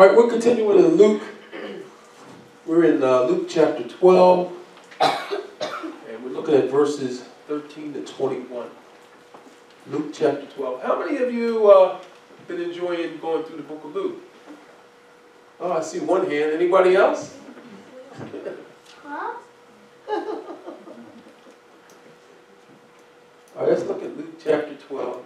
All right, we're continuing in Luke. We're in uh, Luke chapter 12, and we're looking at verses 13 to 21. Luke chapter 12. How many of you uh, been enjoying going through the book of Luke? Oh, I see one hand. Anybody else? Huh? All right, let's look at Luke chapter 12.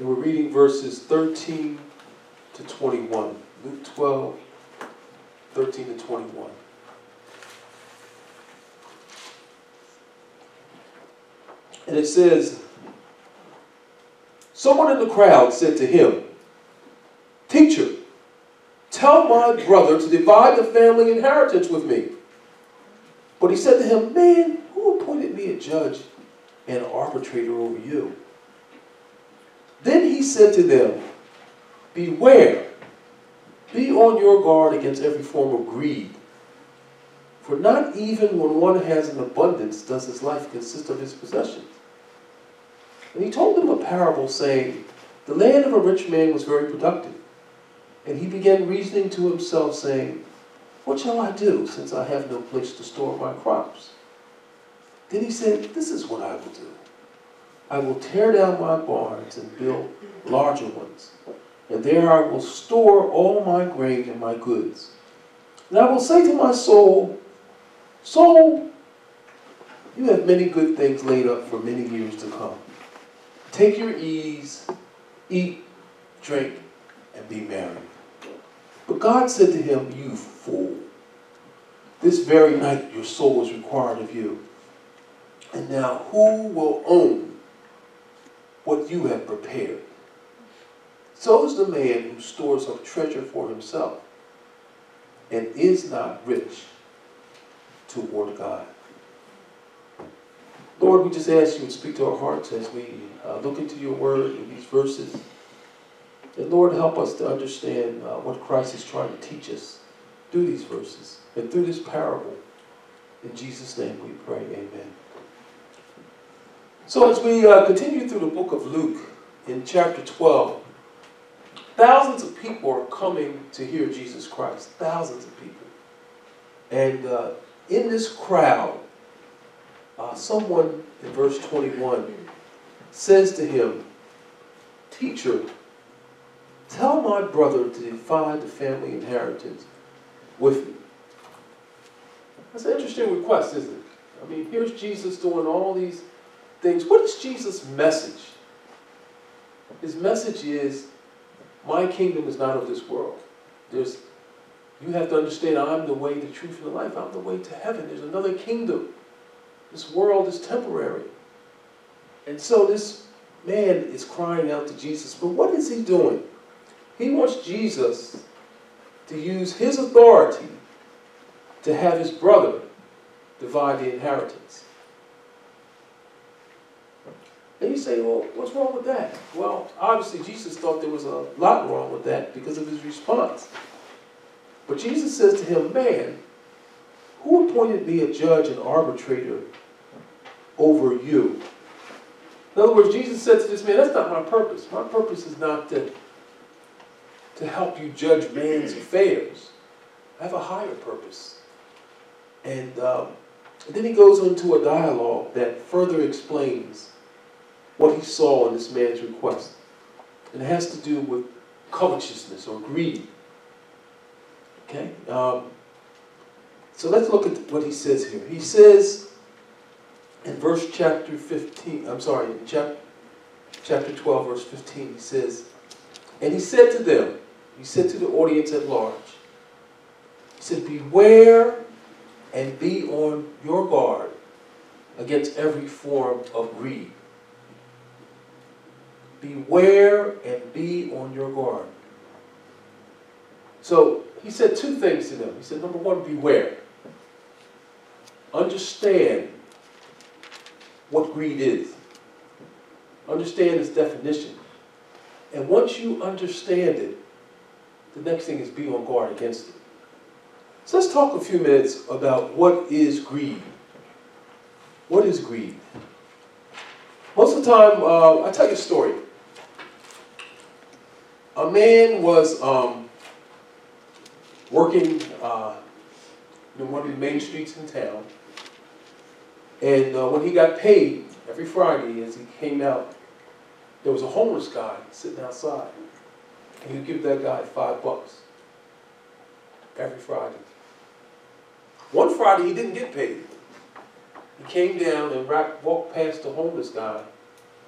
And we're reading verses 13 to 21. Luke 12, 13 to 21. And it says, Someone in the crowd said to him, Teacher, tell my brother to divide the family inheritance with me. But he said to him, Man, who appointed me a judge and arbitrator over you? Then he said to them, Beware, be on your guard against every form of greed. For not even when one has an abundance does his life consist of his possessions. And he told them a parable, saying, The land of a rich man was very productive. And he began reasoning to himself, saying, What shall I do, since I have no place to store my crops? Then he said, This is what I will do. I will tear down my barns and build larger ones, and there I will store all my grain and my goods. And I will say to my soul, Soul, you have many good things laid up for many years to come. Take your ease, eat, drink, and be merry. But God said to him, You fool, this very night your soul is required of you. And now who will own what you have prepared? So is the man who stores up treasure for himself and is not rich toward God. Lord, we just ask you to speak to our hearts as we uh, look into your word in these verses. And Lord, help us to understand uh, what Christ is trying to teach us through these verses and through this parable. In Jesus' name we pray, amen. So as we uh, continue through the book of Luke in chapter 12, thousands of people are coming to hear Jesus Christ. Thousands of people. And uh, in this crowd, uh, someone in verse 21 says to him, Teacher, tell my brother to divide the family inheritance with me. That's an interesting request, isn't it? I mean, here's Jesus doing all these things. What is Jesus' message? His message is, my kingdom is not of this world. There's, you have to understand, I'm the way, the truth, and the life. I'm the way to heaven. There's another kingdom. This world is temporary. And so this man is crying out to Jesus. But what is he doing? He wants Jesus to use his authority to have his brother divide the inheritance. And you say, well, what's wrong with that? Well, obviously, Jesus thought there was a lot wrong with that because of his response. But Jesus says to him, Man, who appointed me a judge and arbitrator over you? In other words, Jesus said to this man, That's not my purpose. My purpose is not to, to help you judge man's affairs. I have a higher purpose. And, um, and then he goes into a dialogue that further explains what he saw in this man's request. And it has to do with covetousness or greed. Okay? Um, so let's look at what he says here. He says in verse chapter 15, I'm sorry, in chapter, chapter 12, verse 15, he says, And he said to them, he said to the audience at large, he said, Beware and be on your guard against every form of greed. Beware and be on your guard. So he said two things to them. He said, number one, beware. Understand what greed is. Understand its definition. And once you understand it, the next thing is be on guard against it. So let's talk a few minutes about what is greed. What is greed? Most of the time, uh, I tell you a story. A man was um, working uh, in one of the main streets in town, and uh, when he got paid every Friday, as he came out, there was a homeless guy sitting outside, and he'd give that guy five bucks every Friday. One Friday, he didn't get paid. He came down and walked past the homeless guy.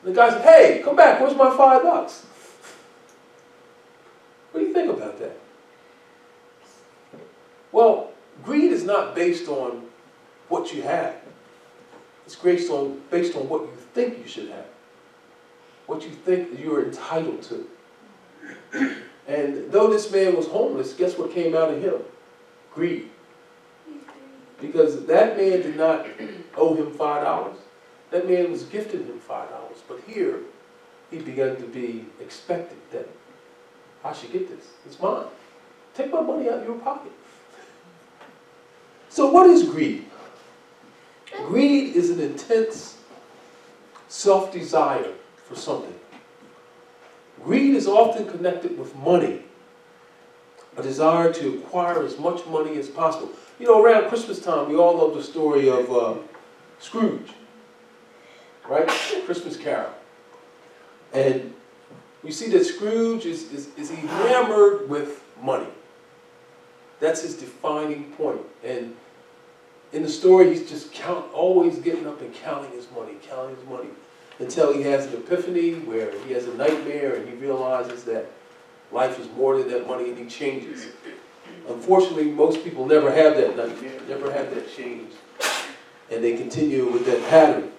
And the guy said, Hey, come back, where's my five bucks? What do you think about that? Well, greed is not based on what you have. It's based on, based on what you think you should have. What you think you're entitled to. And though this man was homeless, guess what came out of him? Greed. Because that man did not owe him five dollars. That man was gifted him five dollars. But here, he began to be expected that I should get this. It's mine. Take my money out of your pocket. So, what is greed? Greed is an intense self desire for something. Greed is often connected with money, a desire to acquire as much money as possible. You know, around Christmas time, we all love the story of uh, Scrooge, right? Christmas Carol. And we see that Scrooge is, is, is enamored with money. That's his defining point. And in the story, he's just count, always getting up and counting his money, counting his money, until he has an epiphany where he has a nightmare and he realizes that life is more than that money and he changes. Unfortunately, most people never have that nightmare, never have that change, and they continue with that pattern.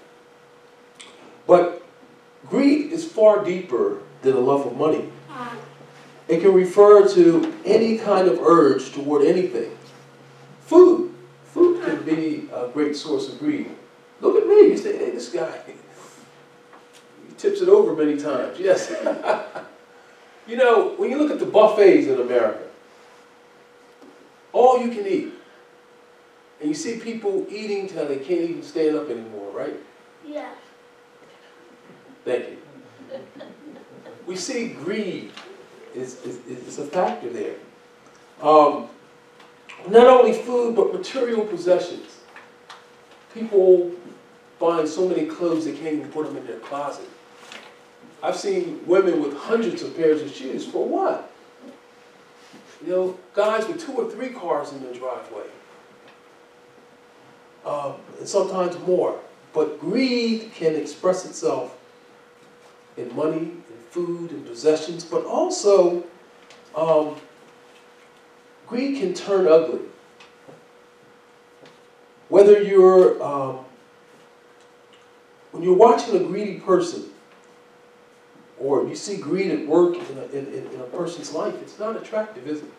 But greed is far deeper than a love of money. Ah. It can refer to any kind of urge toward anything. Food. Food can be a great source of greed. Look at me. You say, hey, this guy, he tips it over many times. Yes. you know, when you look at the buffets in America, all you can eat. And you see people eating till they can't even stand up anymore, right? Yeah. Thank you. We see greed is, is, is a factor there. Um, not only food, but material possessions. People buying so many clothes they can't even put them in their closet. I've seen women with hundreds of pairs of shoes. For what? You know, guys with two or three cars in their driveway. Um, and sometimes more. But greed can express itself in money, food, and possessions, but also um, greed can turn ugly. Whether you're, um, when you're watching a greedy person, or you see greed at work in a, in, in a person's life, it's not attractive, is it?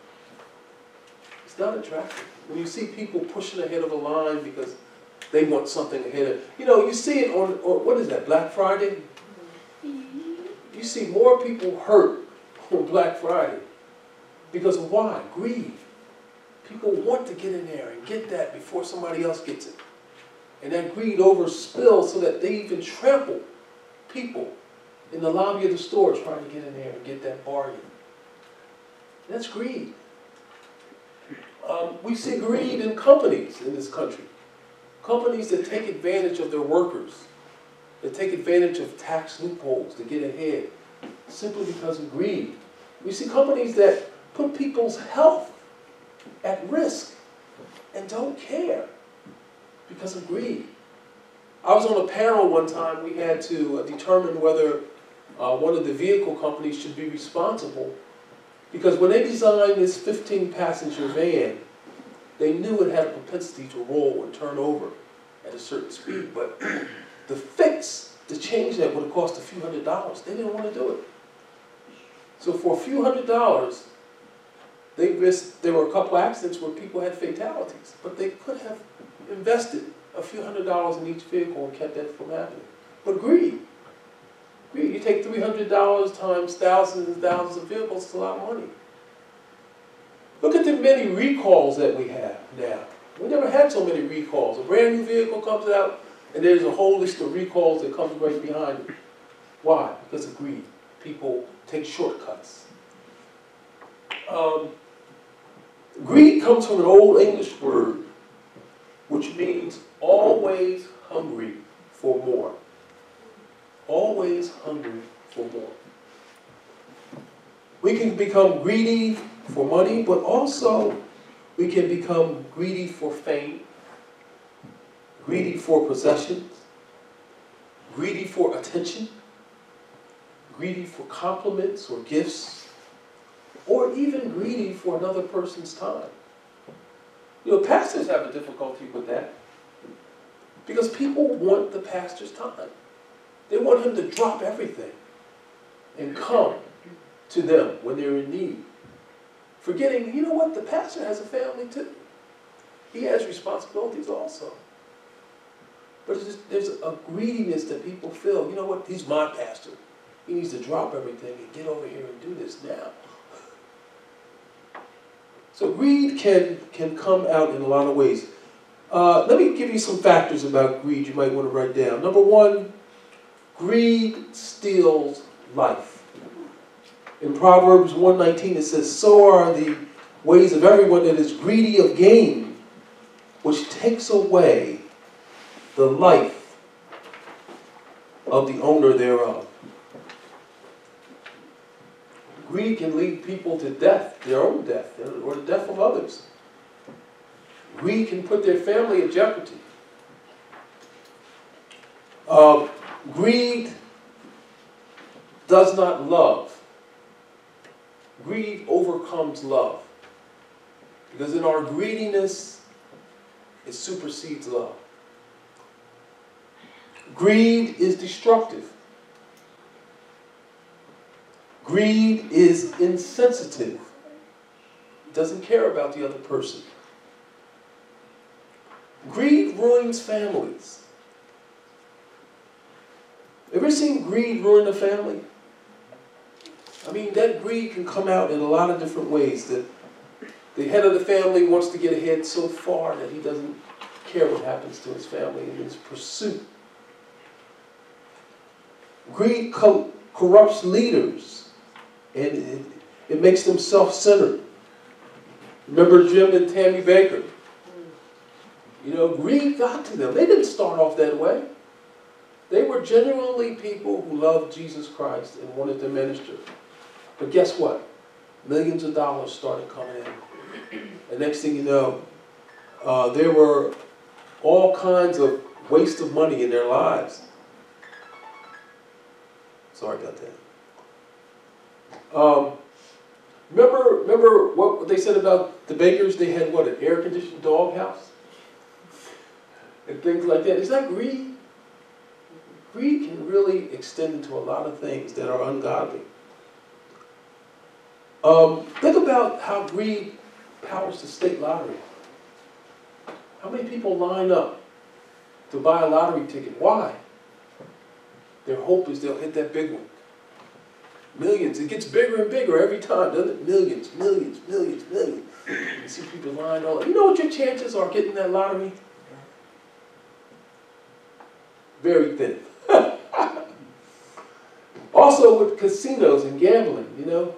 It's not attractive. When you see people pushing ahead of a line because they want something ahead of, you know, you see it on, on what is that, Black Friday? You see more people hurt on Black Friday because of why? Greed. People want to get in there and get that before somebody else gets it. And that greed overspills so that they even trample people in the lobby of the store trying to get in there and get that bargain. That's greed. Um, we see greed in companies in this country. Companies that take advantage of their workers, that take advantage of tax loopholes to get ahead simply because of greed. We see companies that put people's health at risk and don't care because of greed. I was on a panel one time, we had to uh, determine whether uh, one of the vehicle companies should be responsible because when they designed this 15 passenger van, they knew it had a propensity to roll and turn over at a certain speed. But the fix to change that would have cost a few hundred dollars. They didn't want to do it. So for a few hundred dollars, they risked, there were a couple accidents where people had fatalities, but they could have invested a few hundred dollars in each vehicle and kept that from happening. But greed. Greed. You take $300 times thousands and thousands of vehicles, it's a lot of money. Look at the many recalls that we have now. We never had so many recalls. A brand new vehicle comes out, And there's a whole list of recalls that comes right behind it. Why? Because of greed. People take shortcuts. Um, greed comes from an old English word which means always hungry for more. Always hungry for more. We can become greedy for money, but also we can become greedy for fame, greedy for possessions, greedy for attention, greedy for compliments or gifts, or even greedy for another person's time. You know, pastors have a difficulty with that because people want the pastor's time. They want him to drop everything and come to them when they're in need. Forgetting, you know what, the pastor has a family too. He has responsibilities also. But just, there's a greediness that people feel, you know what, he's my pastor. He needs to drop everything and get over here and do this now. So greed can, can come out in a lot of ways. Uh, let me give you some factors about greed you might want to write down. Number one, greed steals life. In Proverbs 119 it says, So are the ways of everyone that is greedy of gain, which takes away the life of the owner thereof. Greed can lead people to death, their own death, or the death of others. Greed can put their family in jeopardy. Uh, greed does not love. Greed overcomes love. Because in our greediness, it supersedes love. Greed is destructive. Greed is insensitive. It doesn't care about the other person. Greed ruins families. Ever seen greed ruin a family? I mean, that greed can come out in a lot of different ways. That the head of the family wants to get ahead so far that he doesn't care what happens to his family in his pursuit. Greed co- corrupts leaders and it, it makes them self-centered. Remember Jim and Tammy Bakker? You know, greed got to them. They didn't start off that way. They were genuinely people who loved Jesus Christ and wanted to minister. But guess what? Millions of dollars started coming in. And next thing you know, uh, there were all kinds of waste of money in their lives. Sorry about that. Um, remember, remember what they said about the Bakkers? They had what an air-conditioned doghouse and things like that. Is that greed? Greed can really extend into a lot of things that are ungodly. Um, think about how greed powers the state lottery. How many people line up to buy a lottery ticket? Why? Their hope is they'll hit that big one. Millions. It gets bigger and bigger every time, doesn't it? Millions, millions, millions, millions. You see people lined all. You know what your chances are getting that lottery? Very thin. also with casinos and gambling, you know,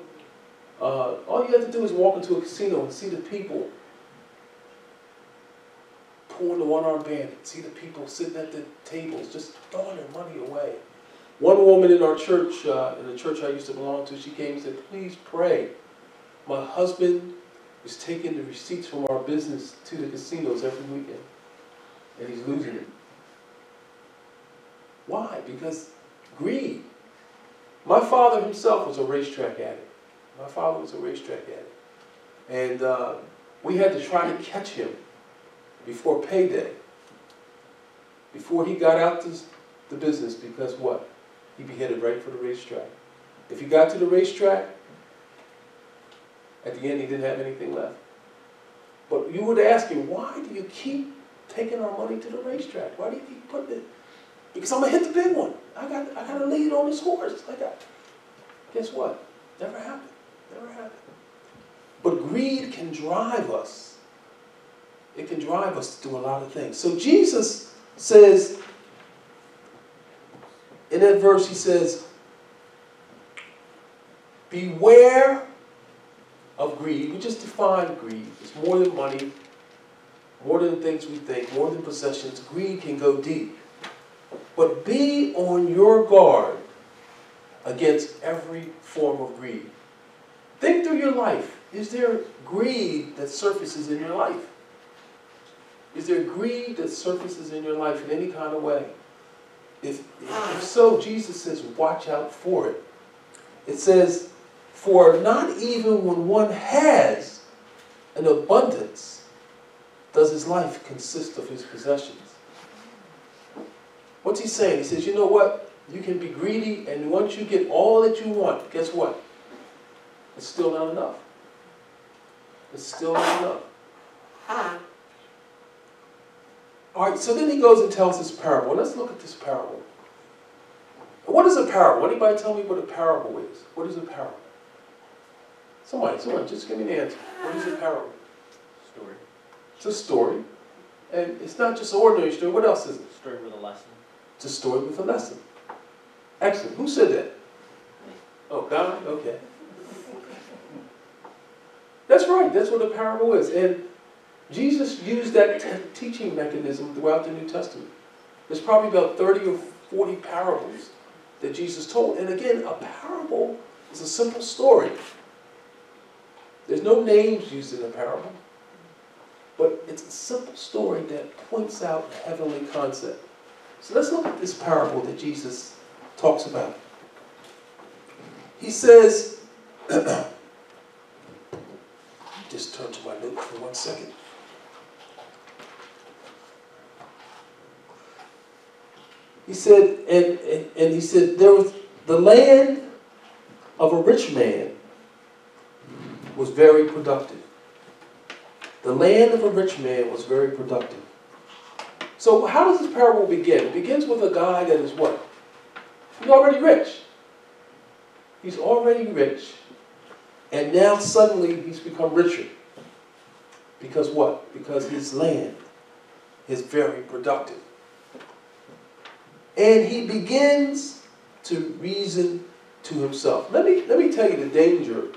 uh, all you have to do is walk into a casino and see the people pouring the one-armed bandit. See the people sitting at the tables just throwing their money away. One woman in our church, uh, in the church I used to belong to, she came and said, please pray. My husband is taking the receipts from our business to the casinos every weekend, and he's losing it. Why? Because greed. My father himself was a racetrack addict. My father was a racetrack addict. And uh, we had to try to catch him before payday, before he got out to the business, because what? He'd be headed right for the racetrack. If he got to the racetrack, at the end he didn't have anything left. But you would ask him, why do you keep taking our money to the racetrack? Why do you keep putting it? Because I'm gonna hit the big one. I got I gotta lead on this horse. I got guess what? Never happened. Never happened. But greed can drive us. It can drive us to do a lot of things. So Jesus says, in that verse, he says, Beware of greed. We just defined greed. It's more than money, more than things we think, more than possessions. Greed can go deep. But be on your guard against every form of greed. Think through your life. Is there greed that surfaces in your life? Is there greed that surfaces in your life in any kind of way? If, if so, Jesus says, watch out for it. It says, for not even when one has an abundance does his life consist of his possessions. What's he saying? He says, you know what? You can be greedy, and once you get all that you want, guess what? It's still not enough. It's still not enough. Ah. All right, so then he goes and tells this parable. Let's look at this parable. What is a parable? Anybody tell me what a parable is? What is a parable? Somebody, somebody, just give me an answer. What is a parable? Story. It's a story. And it's not just an ordinary story. What else is it? Story with a lesson. It's a story with a lesson. Excellent. Who said that? Oh, God? Okay. That's right. That's what a parable is. And Jesus used that teaching mechanism throughout the New Testament. There's probably about 30 or 40 parables that Jesus told. And again, a parable is a simple story. There's no names used in a parable, but it's a simple story that points out a heavenly concept. So let's look at this parable that Jesus talks about. He says, just turn to my note for one second. He said, and, and, and he said, there was the land of a rich man was very productive. The land of a rich man was very productive. So how does this parable begin? It begins with a guy that is what? He's already rich. He's already rich. And now suddenly he's become richer. Because what? Because his land is very productive. And he begins to reason to himself. Let me, let me tell you the danger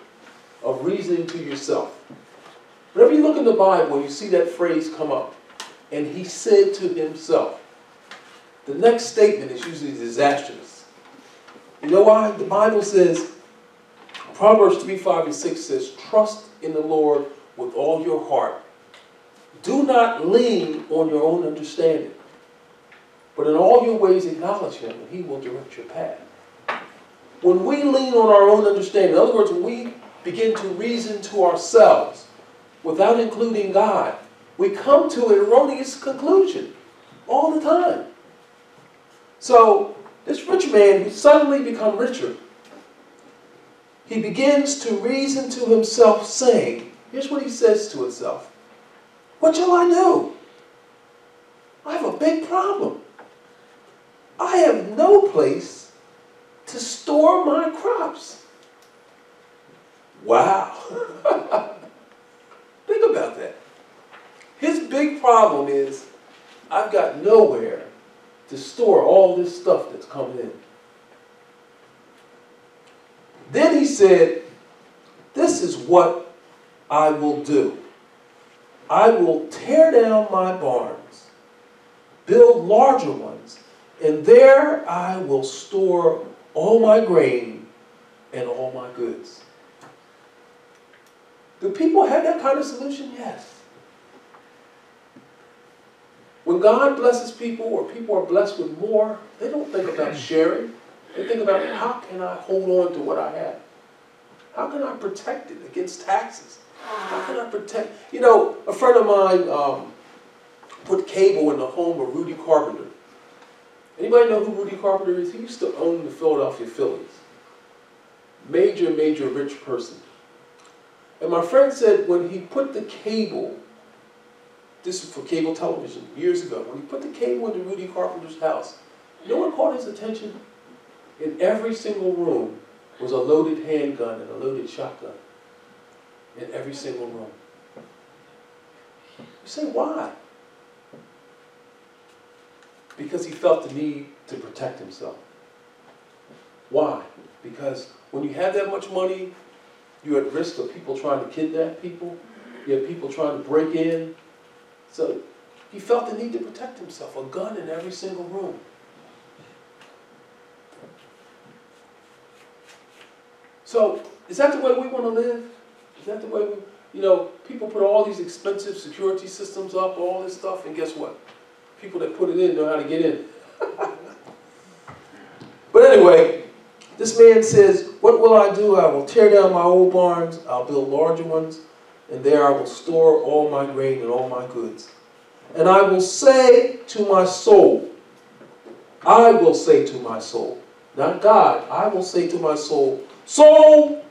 of reasoning to yourself. Whenever you look in the Bible, you see that phrase come up. And he said to himself. The next statement is usually disastrous. You know why? The Bible says, Proverbs 3, 5, and 6 says, Trust in the Lord with all your heart. Do not lean on your own understanding, but in all your ways acknowledge him, and he will direct your path. When we lean on our own understanding, in other words, when we begin to reason to ourselves without including God, we come to an erroneous conclusion all the time. So, this rich man who suddenly become richer, he begins to reason to himself, saying, Here's what he says to himself What shall I do? I have a big problem. I have no place to store my crops. Wow. Think about that. His big problem is I've got nowhere to store all this stuff that's coming in. Then he said, This is what I will do. I will tear down my barns, build larger ones, and there I will store all my grain and all my goods. Do people have that kind of solution? Yes. When God blesses people or people are blessed with more, they don't think about sharing. They think about how can I hold on to what I have? How can I protect it against taxes? How can I protect? You know, a friend of mine um, put cable in the home of Rudy Carpenter. Anybody know who Rudy Carpenter is? He used to own the Philadelphia Phillies. Major, major rich person. And my friend said when he put the cable, this is for cable television years ago, when he put the cable into Rudy Carpenter's house, no one caught his attention? In every single room was a loaded handgun and a loaded shotgun. In every single room. You say, why? Because he felt the need to protect himself. Why? Because when you have that much money, you're at risk of people trying to kidnap people. You have people trying to break in. So he felt the need to protect himself, a gun in every single room. So, is that the way we want to live? Is that the way we, you know, people put all these expensive security systems up, all this stuff, and guess what? People that put it in know how to get in. but anyway, this man says, What will I do? I will tear down my old barns, I'll build larger ones, and there I will store all my grain and all my goods. And I will say to my soul, I will say to my soul, not God, I will say to my soul, Soul,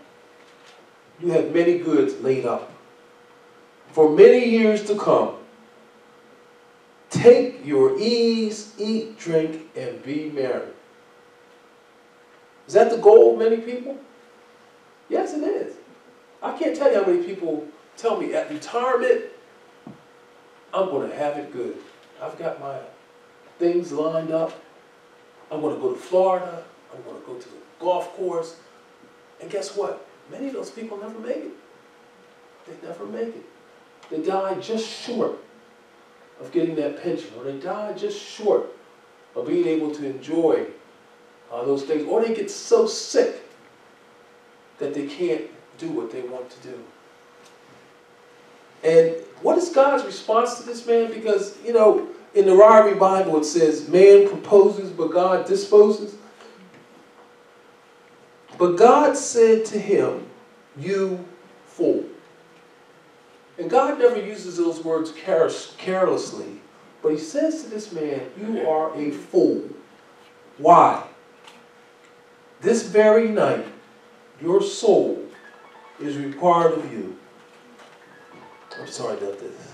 you have many goods laid up for many years to come. Take your ease, eat, drink, and be merry. Is that the goal of many people? Yes, it is. I can't tell you how many people tell me at retirement, I'm going to have it good. I've got my things lined up. I'm going to go to Florida. I'm going to go to the golf course. And guess what? Many of those people never make it. They never make it. They die just short of getting that pension, or they die just short of being able to enjoy uh, those things, or they get so sick that they can't do what they want to do. And what is God's response to this man? Because, you know, in the Ryrie Bible it says, man proposes, but God disposes. But God said to him, You fool. And God never uses those words carelessly, but he says to this man, You are a fool. Why? This very night, your soul is required of you. I'm sorry about this.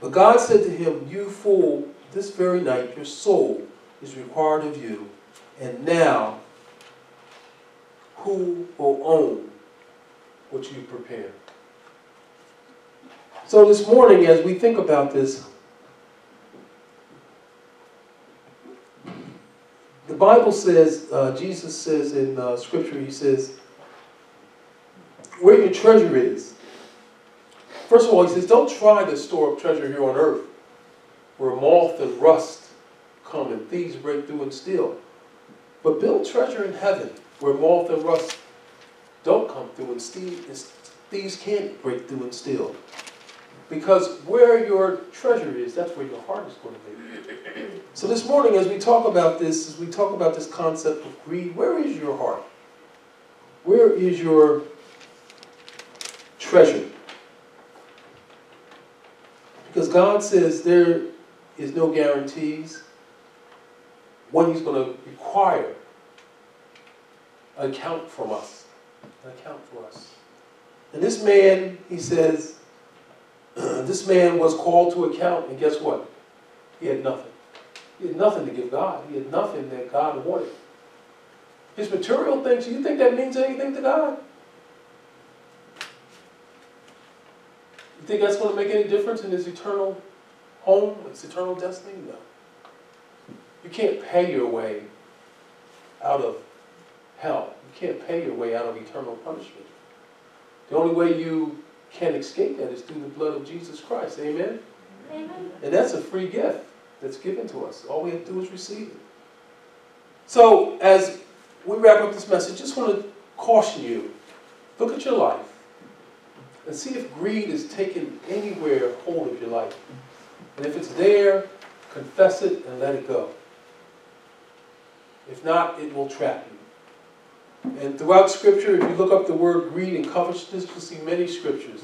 But God said to him, You fool, this very night your soul is required of you, and now who will own what you prepare? So this morning, as we think about this, the Bible says, uh, Jesus says in uh, Scripture, He says, where your treasure is, First of all, he says, don't try to store up treasure here on earth where moth and rust come and thieves break through and steal. But build treasure in heaven where moth and rust don't come through and steal. Thieves can't break through and steal. Because where your treasure is, that's where your heart is going to be. So this morning, as we talk about this, as we talk about this concept of greed, where is your heart? Where is your treasure? Because God says there is no guarantees when He's going to require account from us. Account for us. And this man, he says, this man was called to account, and guess what? He had nothing. He had nothing to give God. He had nothing that God wanted. His material things, you think that means anything to God? You think that's going to make any difference in his eternal home, his eternal destiny? No. You can't pay your way out of hell. You can't pay your way out of eternal punishment. The only way you can escape that is through the blood of Jesus Christ. Amen? Amen. And that's a free gift that's given to us. All we have to do is receive it. So, as we wrap up this message, just want to caution you look at your life and see if greed is taking anywhere hold of your life. And if it's there, confess it and let it go. If not, it will trap you. And throughout Scripture, if you look up the word greed and covetousness, you'll see many scriptures.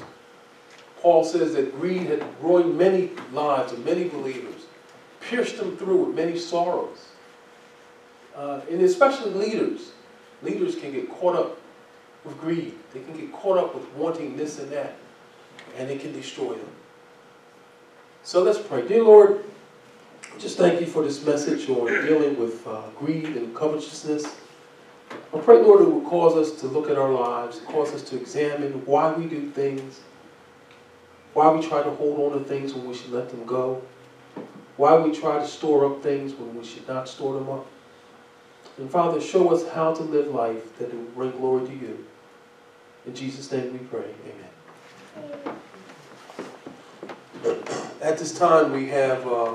Paul says that greed had ruined many lives of many believers, pierced them through with many sorrows. Uh, and especially leaders. Leaders can get caught up with greed. They can get caught up with wanting this and that, and it can destroy them. So let's pray. Dear Lord, just thank you for this message on dealing with uh, greed and covetousness. I pray, Lord, it will cause us to look at our lives, cause us to examine why we do things, why we try to hold on to things when we should let them go. why we try to store up things when we should not store them up. And Father, show us how to live life that will bring glory to you. In Jesus' name we pray. Amen. At this time, we have uh,